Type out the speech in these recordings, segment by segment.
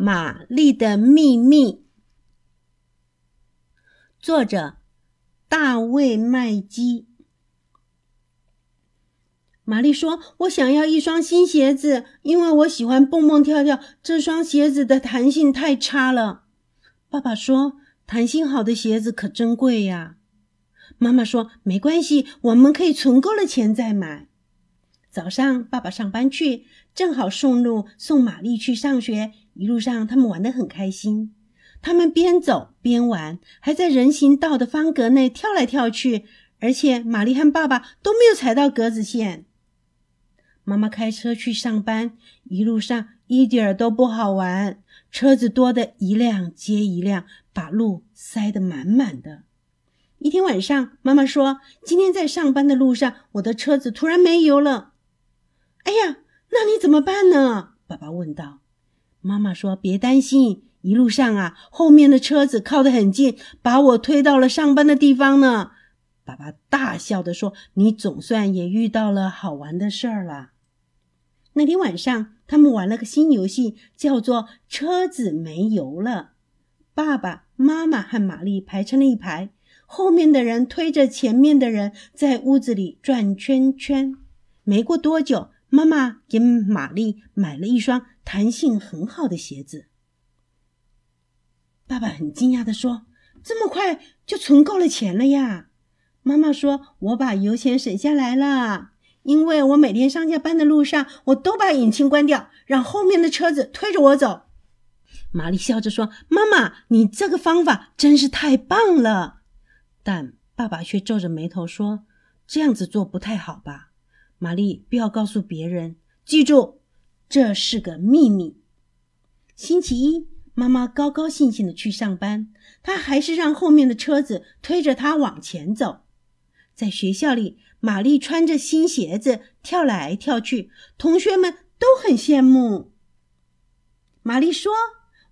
玛丽的秘密，作者大卫麦基。玛丽说：“我想要一双新鞋子，因为我喜欢蹦蹦跳跳。这双鞋子的弹性太差了。”爸爸说：“弹性好的鞋子可珍贵呀。”妈妈说：“没关系，我们可以存够了钱再买。”早上，爸爸上班去，正好顺路送玛丽去上学。一路上，他们玩得很开心。他们边走边玩，还在人行道的方格内跳来跳去。而且，玛丽和爸爸都没有踩到格子线。妈妈开车去上班，一路上一点儿都不好玩，车子多的一辆接一辆，把路塞得满满的。一天晚上，妈妈说：“今天在上班的路上，我的车子突然没油了。”哎呀，那你怎么办呢？爸爸问道。妈妈说：“别担心，一路上啊，后面的车子靠得很近，把我推到了上班的地方呢。”爸爸大笑的说：“你总算也遇到了好玩的事儿了。”那天晚上，他们玩了个新游戏，叫做“车子没油了”。爸爸妈妈和玛丽排成了一排，后面的人推着前面的人，在屋子里转圈圈。没过多久，妈妈给玛丽买了一双弹性很好的鞋子。爸爸很惊讶地说：“这么快就存够了钱了呀？”妈妈说：“我把油钱省下来了，因为我每天上下班的路上，我都把引擎关掉，让后面的车子推着我走。”玛丽笑着说：“妈妈，你这个方法真是太棒了。”但爸爸却皱着眉头说：“这样子做不太好吧？”玛丽，不要告诉别人，记住，这是个秘密。星期一，妈妈高高兴兴的去上班，她还是让后面的车子推着她往前走。在学校里，玛丽穿着新鞋子跳来跳去，同学们都很羡慕。玛丽说：“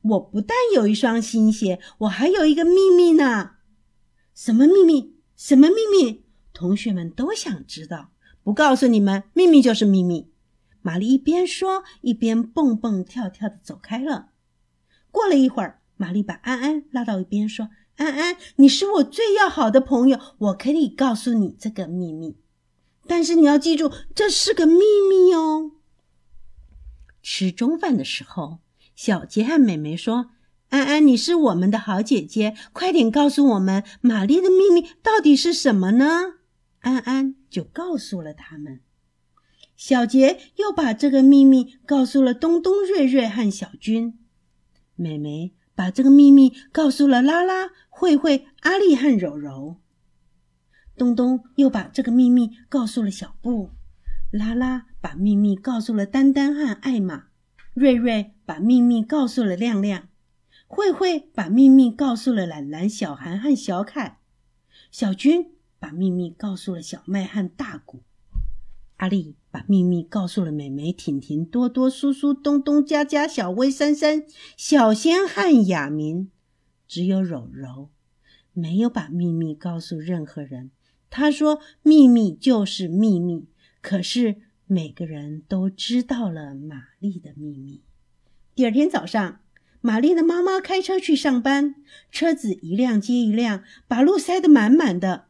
我不但有一双新鞋，我还有一个秘密呢。”什么秘密？什么秘密？同学们都想知道。不告诉你们，秘密就是秘密。玛丽一边说，一边蹦蹦跳跳的走开了。过了一会儿，玛丽把安安拉到一边说：“安安，你是我最要好的朋友，我可以告诉你这个秘密，但是你要记住，这是个秘密哦。”吃中饭的时候，小杰和美美说：“安安，你是我们的好姐姐，快点告诉我们，玛丽的秘密到底是什么呢？”安安就告诉了他们，小杰又把这个秘密告诉了东东、瑞瑞和小军，美美把这个秘密告诉了拉拉、慧慧、阿丽和柔柔，东东又把这个秘密告诉了小布，拉拉把秘密告诉了丹丹和艾玛，瑞瑞把秘密告诉了亮亮，慧慧把秘密告诉了兰兰、小涵和小凯，小军。把秘密告诉了小麦和大谷，阿丽把秘密告诉了美美、婷婷、多多、苏苏、东东、佳佳、小薇、珊珊、小仙和雅明，只有柔柔没有把秘密告诉任何人。他说：“秘密就是秘密。”可是每个人都知道了玛丽的秘密。第二天早上，玛丽的妈妈开车去上班，车子一辆接一辆，把路塞得满满的。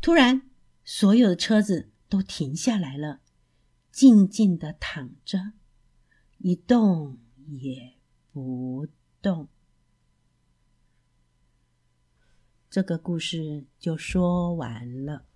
突然，所有的车子都停下来了，静静的躺着，一动也不动。这个故事就说完了。